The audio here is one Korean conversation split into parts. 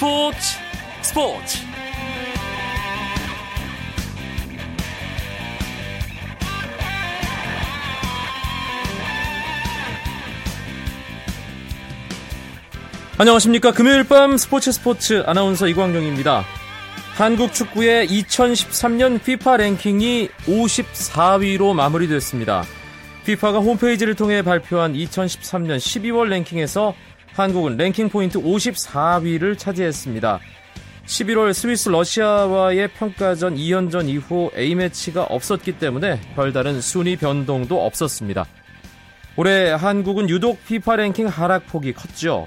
스포츠 스포츠. 안녕하십니까. 금요일 밤 스포츠 스포츠 아나운서 이광용입니다. 한국 축구의 2013년 FIFA 랭킹이 54위로 마무리됐습니다. FIFA가 홈페이지를 통해 발표한 2013년 12월 랭킹에서 한국은 랭킹 포인트 54위를 차지했습니다. 11월 스위스 러시아와의 평가전 2연전 이후 A매치가 없었기 때문에 별다른 순위 변동도 없었습니다. 올해 한국은 유독 FIFA 랭킹 하락폭이 컸죠.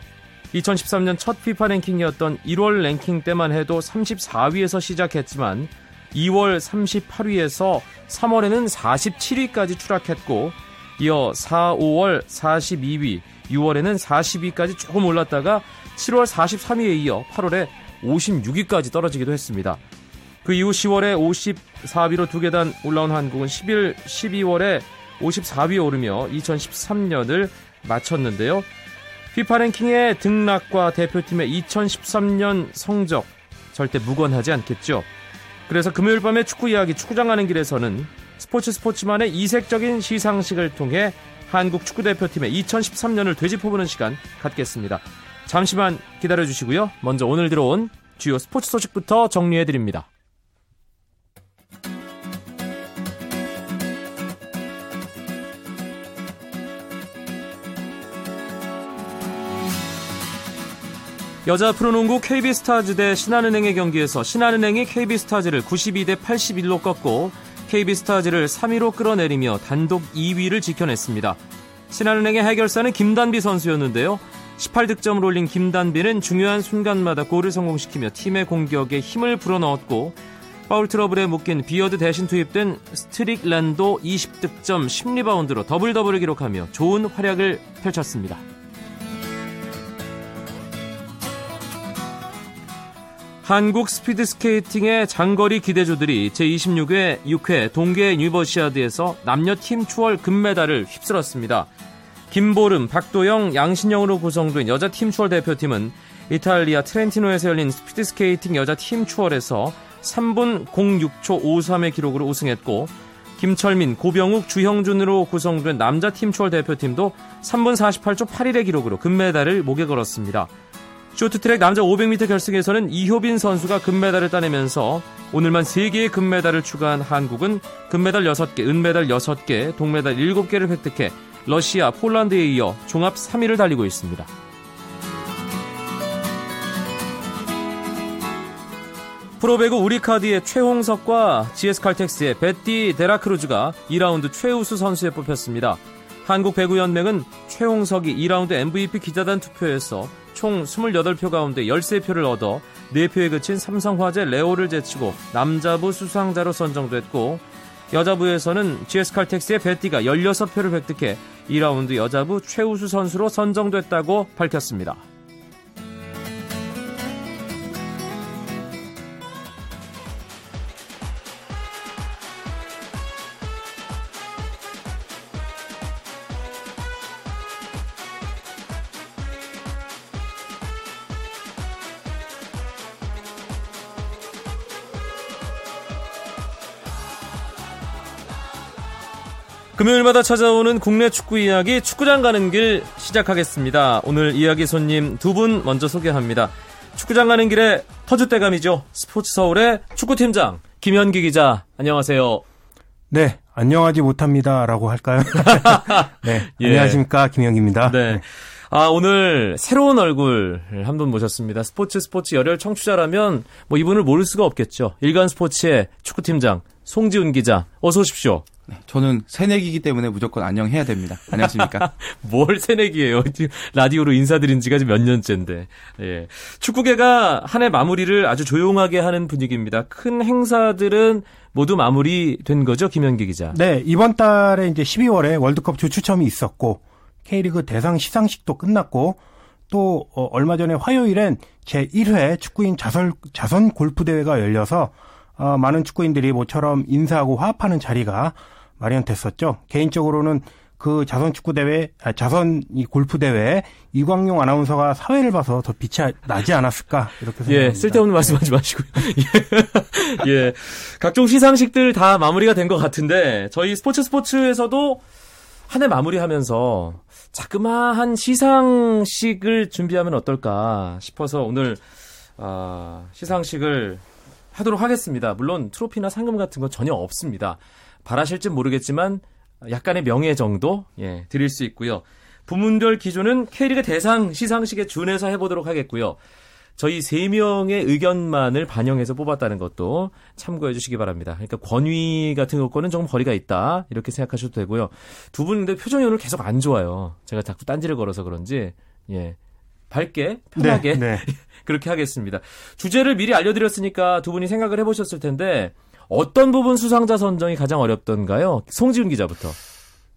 2013년 첫 FIFA 랭킹이었던 1월 랭킹 때만 해도 34위에서 시작했지만 2월 38위에서 3월에는 47위까지 추락했고 이어 4, 5월 42위, 6월에는 40위까지 조금 올랐다가 7월 43위에 이어 8월에 56위까지 떨어지기도 했습니다. 그 이후 10월에 54위로 두 계단 올라온 한국은 11, 12월에 54위에 오르며 2013년을 마쳤는데요. 피파 랭킹의 등락과 대표팀의 2013년 성적 절대 무관하지 않겠죠. 그래서 금요일 밤에 축구 이야기 축구장 가는 길에서는 스포츠 스포츠만의 이색적인 시상식을 통해 한국 축구대표팀의 2013년을 되짚어보는 시간 갖겠습니다. 잠시만 기다려주시고요. 먼저 오늘 들어온 주요 스포츠 소식부터 정리해드립니다. 여자 프로농구 KB스타즈 대 신한은행의 경기에서 신한은행이 KB스타즈를 92대 81로 꺾고 KB스타즈를 3위로 끌어내리며 단독 2위를 지켜냈습니다. 신한은행의 해결사는 김단비 선수였는데요. 18득점을 올린 김단비는 중요한 순간마다 골을 성공시키며 팀의 공격에 힘을 불어넣었고 파울 트러블에 묶인 비어드 대신 투입된 스트릭렌도 20득점 10리바운드로 더블 더블을 기록하며 좋은 활약을 펼쳤습니다. 한국 스피드스케이팅의 장거리 기대주들이 제26회 6회 동계 유니버시아드에서 남녀 팀 추월 금메달을 휩쓸었습니다. 김보름, 박도영, 양신영으로 구성된 여자 팀 추월 대표팀은 이탈리아 트렌티노에서 열린 스피드스케이팅 여자 팀 추월에서 3분 06초 53의 기록으로 우승했고 김철민, 고병욱, 주형준으로 구성된 남자 팀 추월 대표팀도 3분 48초 81의 기록으로 금메달을 목에 걸었습니다. 쇼트트랙 남자 500m 결승에서는 이효빈 선수가 금메달을 따내면서 오늘만 3개의 금메달을 추가한 한국은 금메달 6개, 은메달 6개, 동메달 7개를 획득해 러시아, 폴란드에 이어 종합 3위를 달리고 있습니다. 프로배구 우리카드의 최홍석과 GS칼텍스의 베띠 데라크루즈가 2라운드 최우수 선수에 뽑혔습니다. 한국배구연맹은 최홍석이 2라운드 MVP 기자단 투표에서 총 28표 가운데 13표를 얻어 4표에 그친 삼성화재 레오를 제치고 남자부 수상자로 선정됐고 여자부에서는 GS칼텍스의 베티가 16표를 획득해 2라운드 여자부 최우수 선수로 선정됐다고 밝혔습니다. 금요일마다 찾아오는 국내 축구 이야기 축구장 가는 길 시작하겠습니다. 오늘 이야기 손님 두 분 먼저 소개합니다. 축구장 가는 길에 터줏대감이죠. 스포츠 서울의 축구팀장 김현기 기자. 안녕하세요. 네, 안녕하지 못합니다라고 할까요? 네, 예. 안녕하십니까 김현기입니다. 네. 아, 오늘 새로운 얼굴 한 분 모셨습니다. 스포츠 스포츠 열혈 청취자라면 뭐 이분을 모를 수가 없겠죠. 일간 스포츠의 축구팀장 송지훈 기자. 어서 오십시오. 네, 저는 새내기이기 때문에 무조건 안녕해야 됩니다. 안녕하십니까? 뭘 새내기예요? 라디오로 인사드린 지가 몇 년째인데. 예. 축구계가 한 해 마무리를 아주 조용하게 하는 분위기입니다. 큰 행사들은 모두 마무리된 거죠, 김현기 기자? 네, 이번 달에 이제 12월에 월드컵 조추첨이 있었고 K리그 대상 시상식도 끝났고 또 어, 얼마 전에 화요일엔 제 1회 축구인 자설, 자선 골프 대회가 열려서 어, 많은 축구인들이 모처럼 인사하고 화합하는 자리가 마련됐었죠. 개인적으로는 그 자선 축구 대회, 아, 자선 이 골프 대회 이광용 아나운서가 사회를 봐서 더 빛이 나지 않았을까 이렇게 생각합니다. 예, 쓸데없는 말씀하지 마시고요. 예. 예. 각종 시상식들 다 마무리가 된 것 같은데 저희 스포츠 스포츠에서도 한 해 마무리하면서 자그마한 시상식을 준비하면 어떨까 싶어서 오늘 아, 시상식을 하도록 하겠습니다. 물론 트로피나 상금 같은 건 전혀 없습니다. 바라실지 모르겠지만 약간의 명예 정도 예, 드릴 수 있고요. 부문별 기준은 K리그 대상 시상식에 준해서 해보도록 하겠고요. 저희 세 명의 의견만을 반영해서 뽑았다는 것도 참고해 주시기 바랍니다. 그러니까 권위 같은 것과는 조금 거리가 있다 이렇게 생각하셔도 되고요. 두분 근데 표정이 오늘 계속 안 좋아요. 제가 자꾸 딴지를 걸어서 그런지 예 밝게 편하게 네, 네. 그렇게 하겠습니다. 주제를 미리 알려드렸으니까 두 분이 생각을 해보셨을 텐데 어떤 부분 수상자 선정이 가장 어렵던가요? 송지훈 기자부터.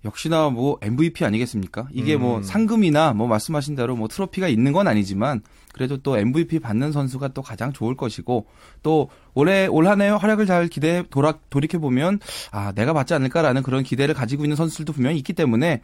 역시나 뭐 MVP 아니겠습니까? 이게 음. 뭐 상금이나 뭐 말씀하신 대로 뭐 트로피가 있는 건 아니지만 그래도 또 MVP 받는 선수가 또 가장 좋을 것이고 또 올해 올 한해 활약을 잘 기대 돌아 돌이켜 보면 아 내가 받지 않을까라는 그런 기대를 가지고 있는 선수들도 분명히 있기 때문에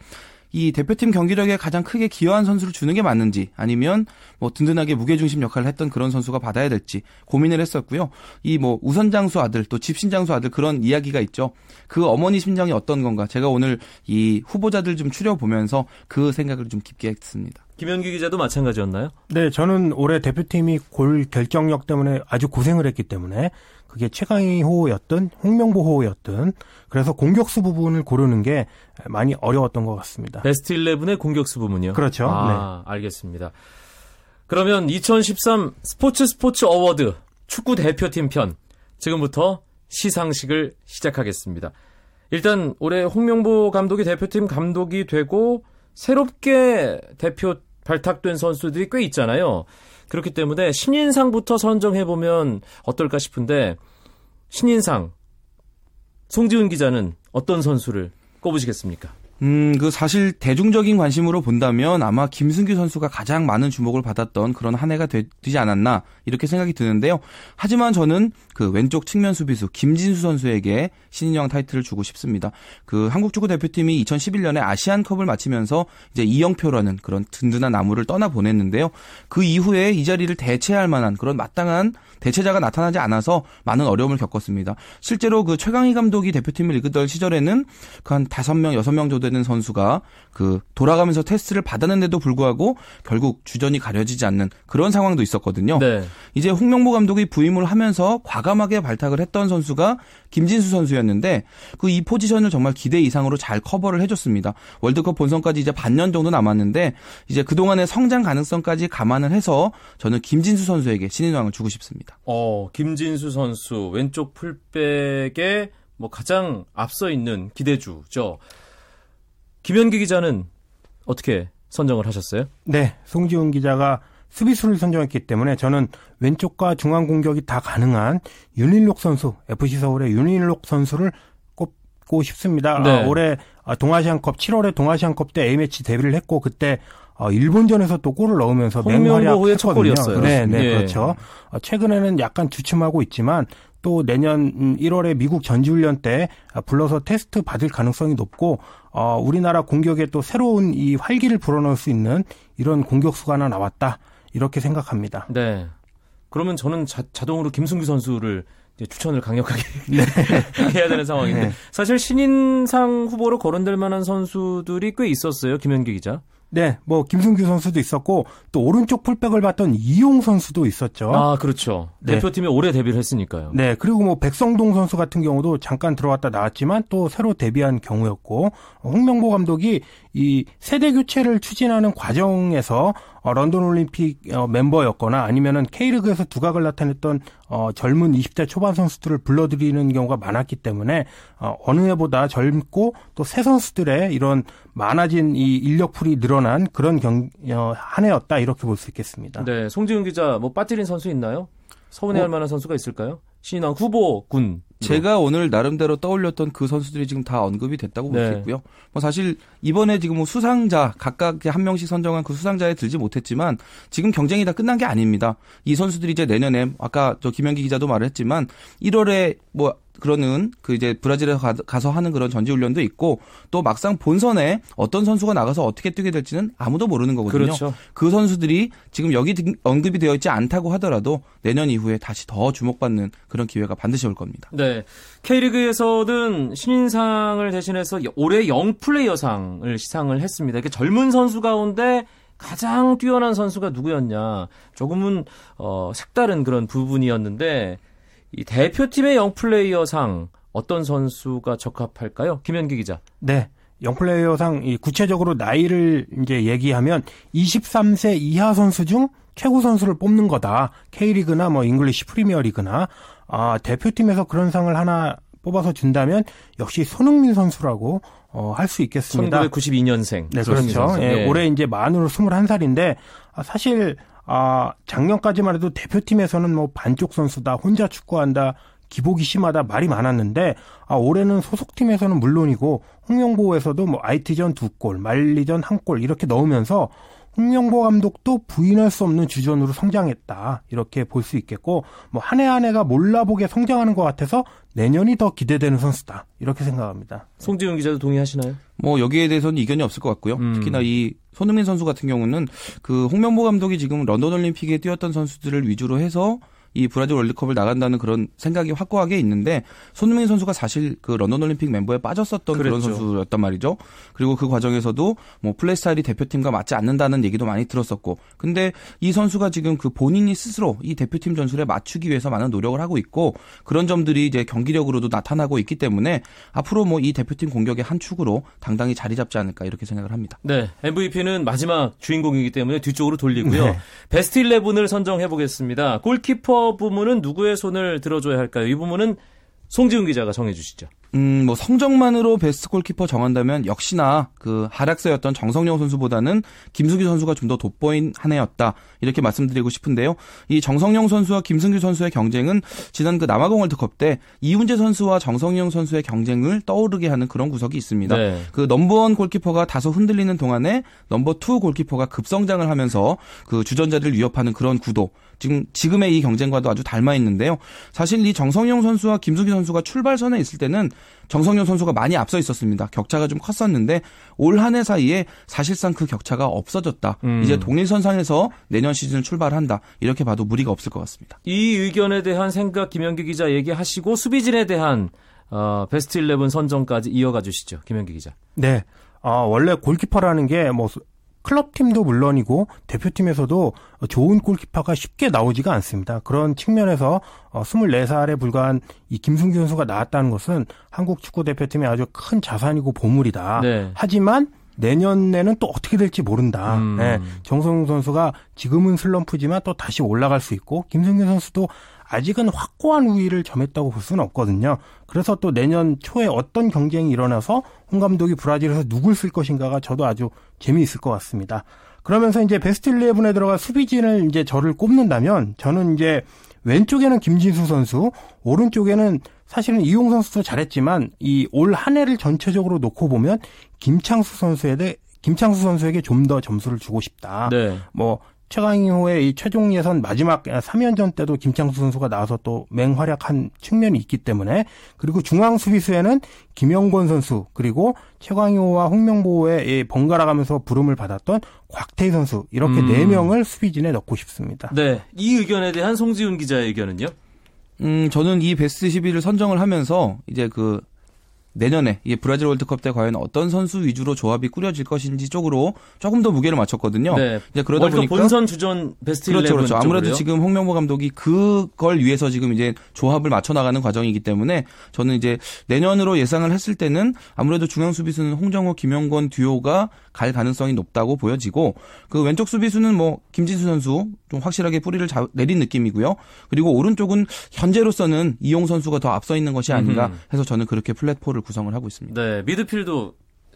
이 대표팀 경기력에 가장 크게 기여한 선수를 주는 게 맞는지 아니면 뭐 든든하게 무게중심 역할을 했던 그런 선수가 받아야 될지 고민을 했었고요. 이 뭐 우선장수 아들 또 집신장수 아들 그런 이야기가 있죠. 그 어머니 심정이 어떤 건가 제가 오늘 이 후보자들 좀 추려보면서 그 생각을 좀 깊게 했습니다. 김현기 기자도 마찬가지였나요? 네, 저는 올해 대표팀이 골 결정력 때문에 아주 고생을 했기 때문에 그게 최강희 호였든 홍명보 호였든 그래서 공격수 부분을 고르는 게 많이 어려웠던 것 같습니다. 베스트 11의 공격수 부문이요. 그렇죠. 아, 알겠습니다. 그러면 2013 스포츠 스포츠 award 축구 대표팀 편 지금부터 시상식을 시작하겠습니다. 일단 올해 홍명보 감독이 대표팀 감독이 되고 새롭게 대표 발탁된 선수들이 꽤 있잖아요. 그렇기 때문에 신인상부터 선정해 보면 어떨까 싶은데 신인상 송지훈 기자는 어떤 선수를 꼽으시겠습니까? 음, 그 사실 대중적인 관심으로 본다면 아마 김승규 선수가 가장 많은 주목을 받았던 그런 한 해가 되, 지 않았나 이렇게 생각이 드는데요. 하지만 저는 그 왼쪽 측면 수비수 김진수 선수에게 신인왕 타이틀을 주고 싶습니다. 그 한국 축구 대표팀이 2011년에 아시안컵을 마치면서 이제 이영표라는 그런 든든한 나무를 떠나 보냈는데요. 그 이후에 이 자리를 대체할 만한 그런 마땅한 대체자가 나타나지 않아서 많은 어려움을 겪었습니다. 실제로 그 최강희 감독이 대표팀을 이끌던 시절에는 그 한 다섯 명 여섯 명 정도 되는 선수가 그 돌아가면서 테스트를 받았는데도 불구하고 결국 주전이 가려지지 않는 그런 상황도 있었거든요. 네. 이제 홍명보 감독이 부임을 하면서 과감하게 발탁을 했던 선수가 김진수 선수였는데 그 이 포지션을 정말 기대 이상으로 잘 커버를 해줬습니다. 월드컵 본선까지 이제 반년 정도 남았는데 이제 그동안의 성장 가능성까지 감안을 해서 저는 김진수 선수에게 신인왕을 주고 싶습니다. 어, 김진수 선수 왼쪽 풀백에 뭐 가장 앞서 있는 기대주죠. 김현기 기자는 어떻게 선정을 하셨어요? 네, 송지훈 기자가 수비수를 선정했기 때문에 저는 왼쪽과 중앙 공격이 다 가능한 윤일록 선수, FC 서울의 윤일록 선수를 꼽고 싶습니다. 네. 아, 올해 동아시안컵 7월에 동아시안컵 때 A매치 데뷔를 했고 그때 어, 일본전에서 또 골을 넣으면서 맹활약했거든요. 골이었어요. 네, 네, 예. 그렇죠. 어, 최근에는 약간 주춤하고 있지만 또 내년 음, 1월에 미국 전지훈련 때 아, 불러서 테스트 받을 가능성이 높고 어, 우리나라 공격에 또 새로운 이 활기를 불어넣을 수 있는 이런 공격수가 하나 나왔다 이렇게 생각합니다. 네. 그러면 저는 자, 자동으로 김승규 선수를 추천을 강력하게 해야 되는 상황인데 네. 사실 신인상 후보로 거론될 만한 선수들이 꽤 있었어요. 김현기 기자. 네, 뭐 김승규 선수도 있었고 또 오른쪽 풀백을 봤던 이용 선수도 있었죠. 아, 그렇죠. 네. 대표팀에 오래 데뷔를 했으니까요. 네, 그리고 뭐 백성동 선수 같은 경우도 잠깐 들어왔다 나왔지만 또 새로 데뷔한 경우였고 홍명보 감독이 이 세대 교체를 추진하는 과정에서 어, 런던 올림픽 어, 멤버였거나 아니면은 K리그에서 두각을 나타냈던 어, 젊은 20대 초반 선수들을 불러들이는 경우가 많았기 때문에 어, 어느 해보다 젊고 또 새 선수들의 이런 많아진 이 인력풀이 늘어난 그런 경, 어, 한 해였다 이렇게 볼 수 있겠습니다. 네, 송지훈 기자 뭐 빠뜨린 선수 있나요? 서운해할 어? 만한 선수가 있을까요? 신인왕 후보군. 제가 오늘 나름대로 떠올렸던 그 선수들이 지금 다 언급이 됐다고 볼 수 네. 있고요. 뭐 사실 이번에 지금 뭐 수상자 각각 한 명씩 선정한 그 수상자에 들지 못했지만 지금 경쟁이 다 끝난 게 아닙니다. 이 선수들이 이제 내년에 아까 저 김현기 기자도 말을 했지만 1월에 뭐 그러는 그 이제 브라질에 가, 가서 하는 그런 전지 훈련도 있고 또 막상 본선에 어떤 선수가 나가서 어떻게 뛰게 될지는 아무도 모르는 거거든요. 그렇죠. 그 선수들이 지금 여기 등- 언급이 되어 있지 않다고 하더라도 내년 이후에 다시 더 주목받는 그런 기회가 반드시 올 겁니다. 네. K리그에서는 신인상을 대신해서 올해 영 플레이어상을 시상을 했습니다. 이게 젊은 선수 가운데 가장 뛰어난 선수가 누구였냐. 조금은 어, 색다른 그런 부분이었는데 이 대표팀의 영플레이어상 어떤 선수가 적합할까요? 김현기 기자. 네. 영플레이어상 이 구체적으로 나이를 이제 얘기하면 23세 이하 선수 중 최고 선수를 뽑는 거다. K리그나 뭐 잉글리시 프리미어리그나 아, 대표팀에서 그런 상을 하나 뽑아서 준다면 역시 손흥민 선수라고 어, 할 수 있겠습니다. 1992년생. 네, 그렇죠. 예, 올해 이제 만으로 21살인데 아, 사실 아, 작년까지만 해도 대표팀에서는 뭐 반쪽 선수다, 혼자 축구한다, 기복이 심하다 말이 많았는데 아, 올해는 소속팀에서는 물론이고 홍명보에서도 뭐 IT전 두 골, 말리전 한 골 이렇게 넣으면서 홍명보 감독도 부인할 수 없는 주전으로 성장했다 이렇게 볼 수 있겠고 뭐 한 해 한 해가 몰라보게 성장하는 것 같아서 내년이 더 기대되는 선수다 이렇게 생각합니다. 송지훈 기자도 동의하시나요? 뭐 여기에 대해서는 이견이 없을 것 같고요. 음. 특히나 이 손흥민 선수 같은 경우는 그 홍명보 감독이 지금 런던 올림픽에 뛰었던 선수들을 위주로 해서 이 브라질 월드컵을 나간다는 그런 생각이 확고하게 있는데 손흥민 선수가 사실 그 런던 올림픽 멤버에 빠졌었던 그런 그랬죠. 선수였단 말이죠. 그리고 그 과정에서도 뭐 플레이 스타일이 대표팀과 맞지 않는다는 얘기도 많이 들었었고. 근데 이 선수가 지금 그 본인이 스스로 이 대표팀 전술에 맞추기 위해서 많은 노력을 하고 있고 그런 점들이 이제 경기력으로도 나타나고 있기 때문에 앞으로 뭐 이 대표팀 공격의 한 축으로 당당히 자리 잡지 않을까 이렇게 생각을 합니다. 네, MVP는 마지막 주인공이기 때문에 뒤쪽으로 돌리고요. 네. 베스트 11을 선정해 보겠습니다. 골키퍼 부문은 누구의 손을 들어줘야 할까요? 이 부분은 송지훈 기자가 정해 주시죠. 음, 뭐 성적만으로 베스트 골키퍼 정한다면 역시나 그 하락세였던 정성용 선수보다는 김승규 선수가 좀 더 돋보인 한 해였다. 이렇게 말씀드리고 싶은데요. 이 정성룡 선수와 김승규 선수의 경쟁은 지난 그 남아공 월드컵 때 이운재 선수와 정성룡 선수의 경쟁을 떠오르게 하는 그런 구석이 있습니다. 네. 그 number one 골키퍼가 다소 흔들리는 동안에 number two 골키퍼가 급성장을 하면서 그 주전자를 위협하는 그런 구도. 지금 지금의 이 경쟁과도 아주 닮아 있는데요. 사실 이 정성룡 선수와 김승규 선수가 출발선에 있을 때는 정성룡 선수가 많이 앞서 있었습니다. 격차가 좀 컸었는데 올 한 해 사이에 사실상 그 격차가 없어졌다. 음. 이제 동일선상에서 내년 시즌을 출발한다. 이렇게 봐도 무리가 없을 것 같습니다. 이 의견에 대한 생각 김현기 기자 얘기하시고 수비진에 대한 어, 베스트 11 선정까지 이어가 주시죠. 김현기 기자. 네. 아, 원래 골키퍼라는 게 뭐 클럽 팀도 물론이고 대표팀에서도 좋은 골키퍼가 쉽게 나오지가 않습니다. 그런 측면에서 어, 24살에 불과한 이 김승규 선수가 나왔다는 것은 한국 축구 대표팀의 아주 큰 자산이고 보물이다. 네. 하지만 내년에는 또 어떻게 될지 모른다. 음. 네, 정성용 선수가 지금은 슬럼프지만 또 다시 올라갈 수 있고 김승규 선수도 아직은 확고한 우위를 점했다고 볼 수는 없거든요. 그래서 또 내년 초에 어떤 경쟁이 일어나서 홍 감독이 브라질에서 누굴 쓸 것인가가 저도 아주 재미있을 것 같습니다. 그러면서 이제 베스트 11에 들어가 수비진을 이제 저를 꼽는다면 저는 이제 왼쪽에는 김진수 선수, 오른쪽에는 사실은 이용 선수도 잘했지만 이 올 한 해를 전체적으로 놓고 보면 김창수 선수에 대해 김창수 선수에게 좀 더 점수를 주고 싶다. 네. 뭐 최강희호의 이 최종 예선 마지막 3연전 때도 김창수 선수가 나와서 또 맹활약한 측면이 있기 때문에 그리고 중앙 수비수에는 김영권 선수 그리고 최강희호와 홍명보의 이 번갈아가면서 부름을 받았던 곽태희 선수 이렇게 음. 네 명을 수비진에 넣고 싶습니다. 네. 이 의견에 대한 송지훈 기자의 의견은요? 음, 저는 이 베스트 11을 선정을 하면서 이제 그 내년에 이 브라질 월드컵 때 과연 어떤 선수 위주로 조합이 꾸려질 것인지 쪽으로 조금 더 무게를 맞췄거든요. 네. 이제 그러다 보니까 본선 주전 베스트 11 그렇죠, 그렇죠. 아무래도 쪽으로요? 지금 홍명보 감독이 그걸 위해서 지금 이제 조합을 맞춰 나가는 과정이기 때문에 저는 이제 내년으로 예상을 했을 때는 아무래도 중앙 수비수는 홍정호, 김영권 듀오가 갈 가능성이 높다고 보여지고 그 왼쪽 수비수는 뭐 김진수 선수 좀 확실하게 뿌리를 자- 내린 느낌이고요. 그리고 오른쪽은 현재로서는 이용 선수가 더 앞서 있는 것이 아닌가 음흠. 해서 저는 그렇게 flat four를 구성을 하고 있습니다. 네. 미드필드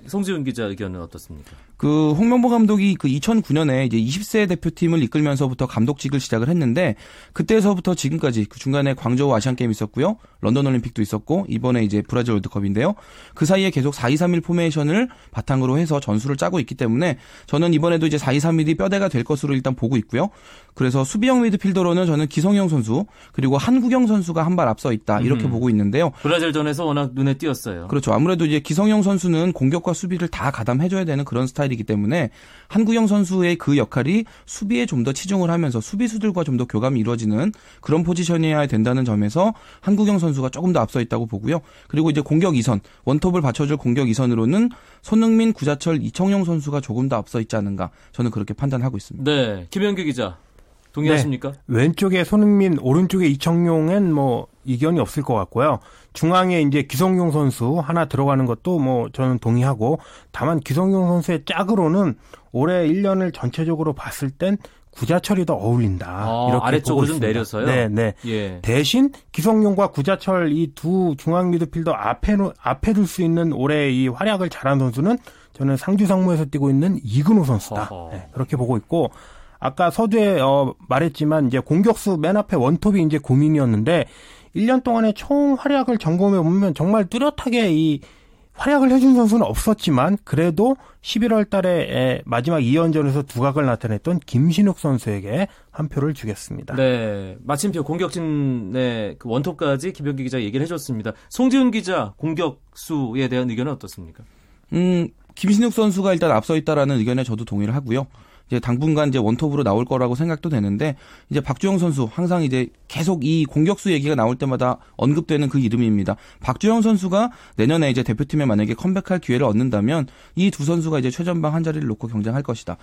송지훈 기자 의견은 어떻습니까? 그 홍명보 감독이 그 2009년에 이제 20세 대표팀을 이끌면서부터 감독직을 시작을 했는데 그때서부터 지금까지 그 중간에 광저우 아시안 게임 있었고요. 런던 올림픽도 있었고 이번에 이제 브라질 월드컵인데요. 그 사이에 계속 4-2-3-1 포메이션을 바탕으로 해서 전술을 짜고 있기 때문에 저는 이번에도 이제 4-2-3-1이 뼈대가 될 것으로 일단 보고 있고요. 그래서 수비형 미드필더로는 저는 기성용 선수 그리고 한국영 선수가 한 발 앞서 있다 이렇게 음. 보고 있는데요. 브라질전에서 워낙 눈에 띄었어요. 그렇죠. 아무래도 이제 기성용 선수는 공격 과 수비를 다 가담해줘야 되는 그런 스타일이기 때문에 한국영 선수의 그 역할이 수비에 좀 더 치중을 하면서 수비수들과 좀 더 교감이 이루어지는 그런 포지션이어야 된다는 점에서 한국영 선수가 조금 더 앞서 있다고 보고요. 그리고 이제 공격 이선 원톱을 받쳐줄 공격 이선으로는 손흥민, 구자철, 이청용 선수가 조금 더 앞서 있지 않은가 저는 그렇게 판단하고 있습니다. 네, 김현규 기자 동의하십니까? 왼쪽에 손흥민, 오른쪽에 이청용엔 뭐 이견이 없을 것 같고요. 중앙에 이제 기성용 선수 하나 들어가는 것도 뭐 저는 동의하고 다만 기성용 선수의 짝으로는 올해 1년을 전체적으로 봤을 땐 구자철이 더 어울린다. 아, 이렇게 아래쪽으로 좀. 내려서요? 네, 네. 예. 대신 기성용과 구자철 이 두 중앙 미드필더 앞에 놓- 앞에 둘 수 있는 올해 이 활약을 잘한 선수는 저는 상주 상무에서 뛰고 있는 이근호 선수다. 네, 그렇게 보고 있고 아까 서두에 어, 말했지만 이제 공격수 맨 앞에 원톱이 이제 고민이었는데 1년 동안의 총 활약을 점검해 보면 정말 뚜렷하게 이 활약을 해준 선수는 없었지만 그래도 11월 달에 에, 마지막 2연전에서 두각을 나타냈던 김신욱 선수에게 한 표를 주겠습니다. 네, 마침표 공격진의 그 원톱까지 김현규 기자 얘기를 해줬습니다. 송지훈 기자 공격수에 대한 의견은 어떻습니까? 음, 김신욱 선수가 일단 앞서 있다라는 의견에 저도 동의를 하고요. 이제 당분간 이제 원톱으로 나올 거라고 생각도 되는데 이제 박주영 선수 항상 이제 계속 이 공격수 얘기가 나올 때마다 언급되는 그 이름입니다. 박주영 선수가 내년에 이제 대표팀에 만약에 컴백할 기회를 얻는다면 이 두 선수가 이제 최전방 한 자리를 놓고 경쟁할 것이다.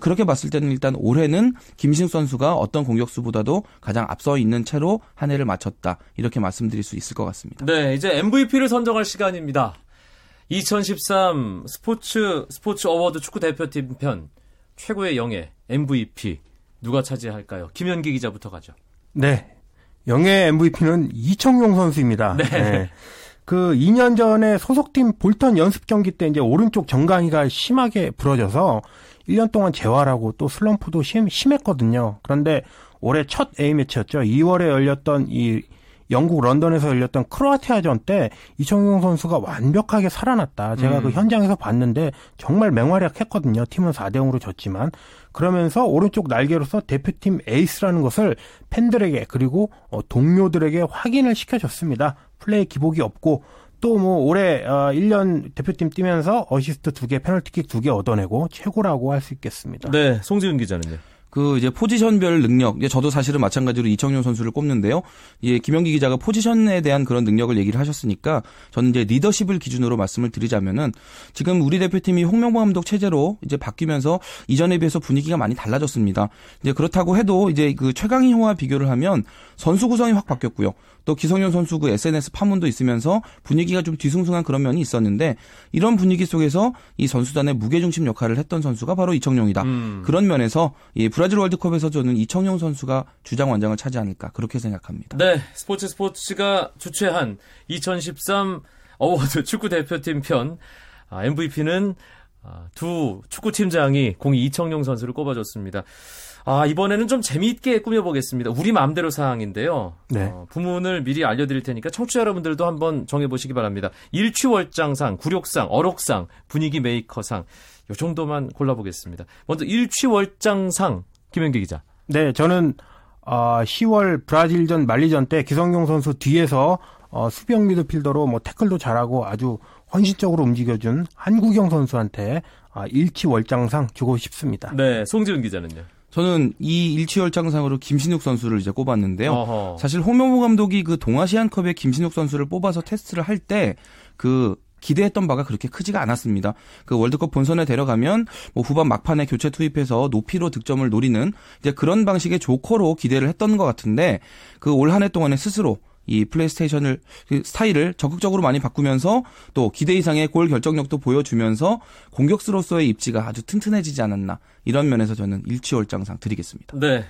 그렇게 봤을 때는 일단 올해는 김신욱 선수가 어떤 공격수보다도 가장 앞서 있는 채로 한 해를 마쳤다. 이렇게 말씀드릴 수 있을 것 같습니다. 네, 이제 MVP를 선정할 시간입니다. 2013 스포츠 스포츠 어워드 축구 대표팀 편 최고의 영예 MVP 누가 차지할까요? 김현기 기자부터 가죠. 네. 영예 MVP는 이청용 선수입니다. 네. 그 2년 전에 소속팀 볼턴 연습 경기 때 이제 오른쪽 정강이가 심하게 부러져서 1년 동안 재활하고 또 슬럼프도 심, 심했거든요. 그런데 올해 첫 A매치였죠. 2월에 열렸던 이 영국 런던에서 열렸던 크로아티아전 때 이청용 선수가 완벽하게 살아났다. 제가 음. 그 현장에서 봤는데 정말 맹활약했거든요. 팀은 4대 0으로 졌지만 그러면서 오른쪽 날개로서 대표팀 에이스라는 것을 팬들에게 그리고 어, 동료들에게 확인을 시켜줬습니다. 플레이 기복이 없고 또뭐 올해 어, 1년 대표팀 뛰면서 어시스트 2개, 페널티킥 2개 얻어내고 최고라고 할 수 있겠습니다. 네, 송지훈 기자는요. 그 이제 포지션별 능력, 이제 저도 사실은 마찬가지로 이청용 선수를 꼽는데요. 예, 김영기 기자가 포지션에 대한 그런 능력을 얘기를 하셨으니까 저는 이제 리더십을 기준으로 말씀을 드리자면은 지금 우리 대표팀이 홍명보 감독 체제로 이제 바뀌면서 이전에 비해서 분위기가 많이 달라졌습니다. 이제 그렇다고 해도 이제 그 최강희호와 비교를 하면 선수 구성이 확 바뀌었고요. 또 기성용 선수 그 SNS 파문도 있으면서 분위기가 좀 뒤숭숭한 그런 면이 있었는데 이런 분위기 속에서 이 선수단의 무게중심 역할을 했던 선수가 바로 이청용이다. 음. 그런 면에서 이 브라질 월드컵에서 저는 이청용 선수가 주장 완장을 차지 않을까 그렇게 생각합니다. 네, 스포츠 스포츠가 주최한 2013 어워드 축구 대표팀 편 아, MVP는 아, 두 축구 팀장이 공히 이청용 선수를 꼽아줬습니다. 아, 이번에는 좀 재미있게 꾸며보겠습니다. 우리 마음대로 상인데요. 네. 어, 부문을 미리 알려드릴 테니까 청취자 여러분들도 한번 정해보시기 바랍니다. 일취월장상, 굴욕상, 어록상, 분위기 메이커상, 요 정도만 골라보겠습니다. 먼저 일취월장상, 김현기 기자. 네, 저는 어, 10월 브라질전 말리전 때 기성용 선수 뒤에서 어, 수비형 미드필더로 뭐 태클도 잘하고 아주 헌신적으로 움직여준 한국영 선수한테 아, 일치월장상 주고 싶습니다. 네, 송지훈 기자는요. 저는 이 일치월장상으로 김신욱 선수를 이제 꼽았는데요. 어허. 사실 홍명보 감독이 그 동아시안컵에 김신욱 선수를 뽑아서 테스트를 할 때 그 기대했던 바가 그렇게 크지가 않았습니다. 그 월드컵 본선에 데려가면 뭐 후반 막판에 교체 투입해서 높이로 득점을 노리는 이제 그런 방식의 조커로 기대를 했던 것 같은데 그 올 한 해 동안에 스스로 이 플레이스테이션을 그 스타일을 적극적으로 많이 바꾸면서 또 기대 이상의 골 결정력도 보여주면서 공격수로서의 입지가 아주 튼튼해지지 않았나 이런 면에서 저는 일치월장상 드리겠습니다. 네.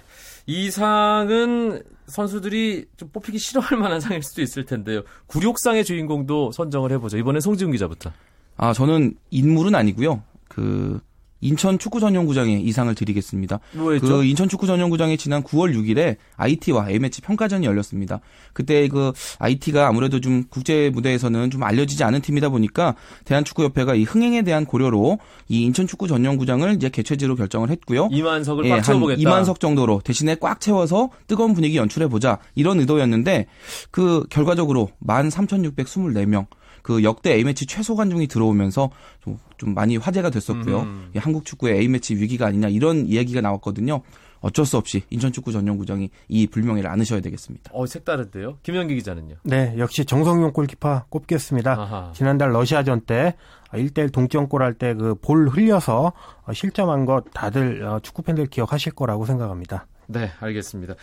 이 상은 선수들이 좀 뽑히기 싫어할 만한 상일 수도 있을 텐데요. 굴욕상의 주인공도 선정을 해보죠. 이번엔 송지훈 기자부터. 아, 저는 인물은 아니고요. 그 인천 축구 전용구장에 이상을 드리겠습니다. 뭐였죠? 그 인천 축구 전용구장에 지난 9월 6일에 IT와 A매치 평가전이 열렸습니다. 그때 그 IT가 아무래도 좀 국제 무대에서는 좀 알려지지 않은 팀이다 보니까 대한축구협회가 이 흥행에 대한 고려로 이 인천 축구 전용구장을 이제 개최지로 결정을 했고요. 이만석을 예, 꽉한 채워보겠다. 2만석 정도로 대신에 꽉 채워서 뜨거운 분위기 연출해 보자 이런 의도였는데 그 결과적으로 13,624명 그 역대 A매치 최소 관중이 들어오면서 좀, 좀 많이 화제가 됐었고요. 음. 이 한국 축구의 A매치 위기가 아니냐 이런 이야기가 나왔거든요. 어쩔 수 없이 인천축구 전용구장이 이 불명예를 안으셔야 되겠습니다. 어, 색다른데요. 김현기 기자는요. 네, 역시 정성용 골키퍼 꼽겠습니다. 아하. 지난달 러시아전 때 1대1 동점골 할 때 그 볼 흘려서 어, 실점한 것 다들 어, 축구 팬들 기억하실 거라고 생각합니다. 네, 알겠습니다.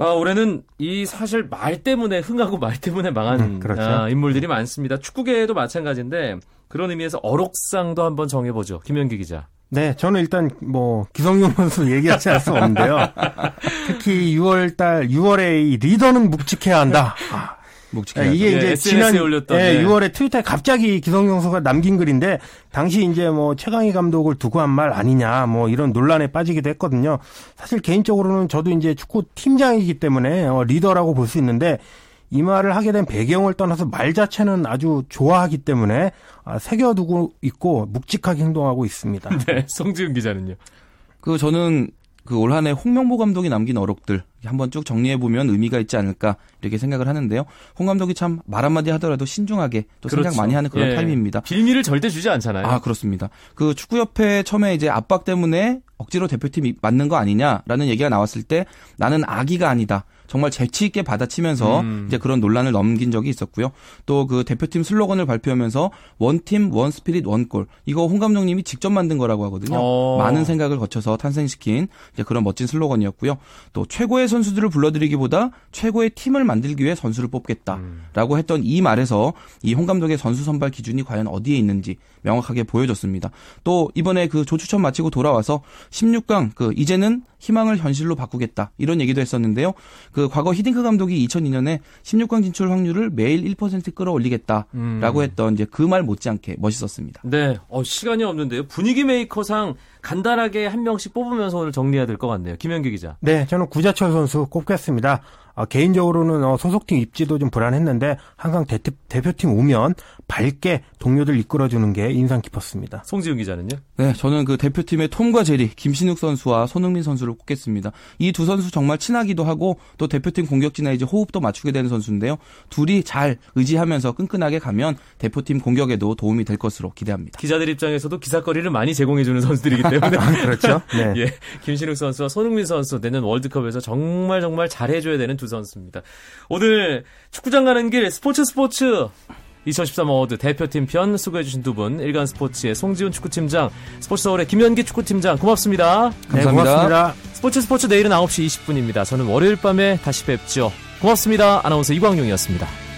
아, 올해는 이 사실 말 때문에 흥하고 말 때문에 망한 음, 그렇죠. 아, 인물들이 많습니다. 축구계에도 마찬가지인데 그런 의미에서 어록상도 한번 정해보죠. 김현기 기자. 네, 저는 일단 뭐 기성용 선수 얘기하지 않을 수 없는데요. 특히 6월달 6월에 이 리더는 묵직해야 한다. 아, 묵직해야죠. 이게 예, 이제 SNS에 지난 올렸던, 예, 네. 6월에 트위터에 갑자기 기성용 선수가 남긴 글인데 당시 이제 뭐 최강희 감독을 두고 한 말 아니냐 뭐 이런 논란에 빠지기도 했거든요. 사실 개인적으로는 저도 이제 축구 팀장이기 때문에 어, 리더라고 볼 수 있는데 이 말을 하게 된 배경을 떠나서 말 자체는 아주 좋아하기 때문에 아, 새겨두고 있고 묵직하게 행동하고 있습니다. 네, 송지훈 기자는요. 그 저는 그 올 한해 홍명보 감독이 남긴 어록들 한번 쭉 정리해 보면 의미가 있지 않을까 이렇게 생각을 하는데요. 홍 감독이 참 말 한마디 하더라도 신중하게 또 생각 그렇죠. 많이 하는 그런 예. 타입입니다. 빌미를 절대 주지 않잖아요. 아, 그렇습니다. 그 축구협회 처음에 이제 압박 때문에 억지로 대표팀이 맞는 거 아니냐라는 얘기가 나왔을 때 나는 악의가 아니다. 정말 재치 있게 받아치면서 음. 이제 그런 논란을 넘긴 적이 있었고요. 또 그 대표팀 슬로건을 발표하면서 원팀 원 스피릿 원골 이거 홍 감독님이 직접 만든 거라고 하거든요. 어. 많은 생각을 거쳐서 탄생시킨 이제 그런 멋진 슬로건이었고요. 또 최고의 선수들을 불러들이기보다 최고의 팀을 만들기 위해 선수를 뽑겠다라고 했던 이 말에서 이 홍 감독의 선수 선발 기준이 과연 어디에 있는지 명확하게 보여줬습니다. 또 이번에 그 조추첨 마치고 돌아와서 16강 그 이제는 희망을 현실로 바꾸겠다 이런 얘기도 했었는데요. 그 과거 히딩크 감독이 2002년에 16강 진출 확률을 매일 1% 끌어올리겠다라고 음. 했던 이제 그 말 못지않게 멋있었습니다. 네, 어, 시간이 없는데요. 분위기 메이커상 간단하게 한 명씩 뽑으면서 오늘 정리해야 될 것 같네요. 김현기 기자. 네, 저는 구자철 선수 꼽겠습니다. 어, 개인적으로는 어, 소속팀 입지도 좀 불안했는데 항상 대, 대표팀 오면 밝게 동료들 이끌어주는 게 인상 깊었습니다. 송지훈 기자는요? 네, 저는 그 대표팀의 톰과 제리, 김신욱 선수와 손흥민 선수를 꼽겠습니다. 이 두 선수 정말 친하기도 하고 또 대표팀 공격진에 이제 호흡도 맞추게 되는 선수인데요. 둘이 잘 의지하면서 끈끈하게 가면 대표팀 공격에도 도움이 될 것으로 기대합니다. 기자들 입장에서도 기사거리를 많이 제공해주는 선수들이기 때문에. 그렇죠? 네. 예, 김신욱 선수와 손흥민 선수 내년 월드컵에서 정말 정말 잘해줘야 되는 두 선수입니다. 오늘 축구장 가는 길 스포츠 스포츠 2013 어워드 대표팀 편 수고해주신 두 분 일간 스포츠의 송지훈 축구팀장 스포츠 서울의 김현기 축구팀장 고맙습니다. 네, 감사합니다. 고맙습니다. 스포츠 스포츠 내일은 9시 20분입니다. 저는 월요일 밤에 다시 뵙죠. 고맙습니다. 아나운서 이광용이었습니다.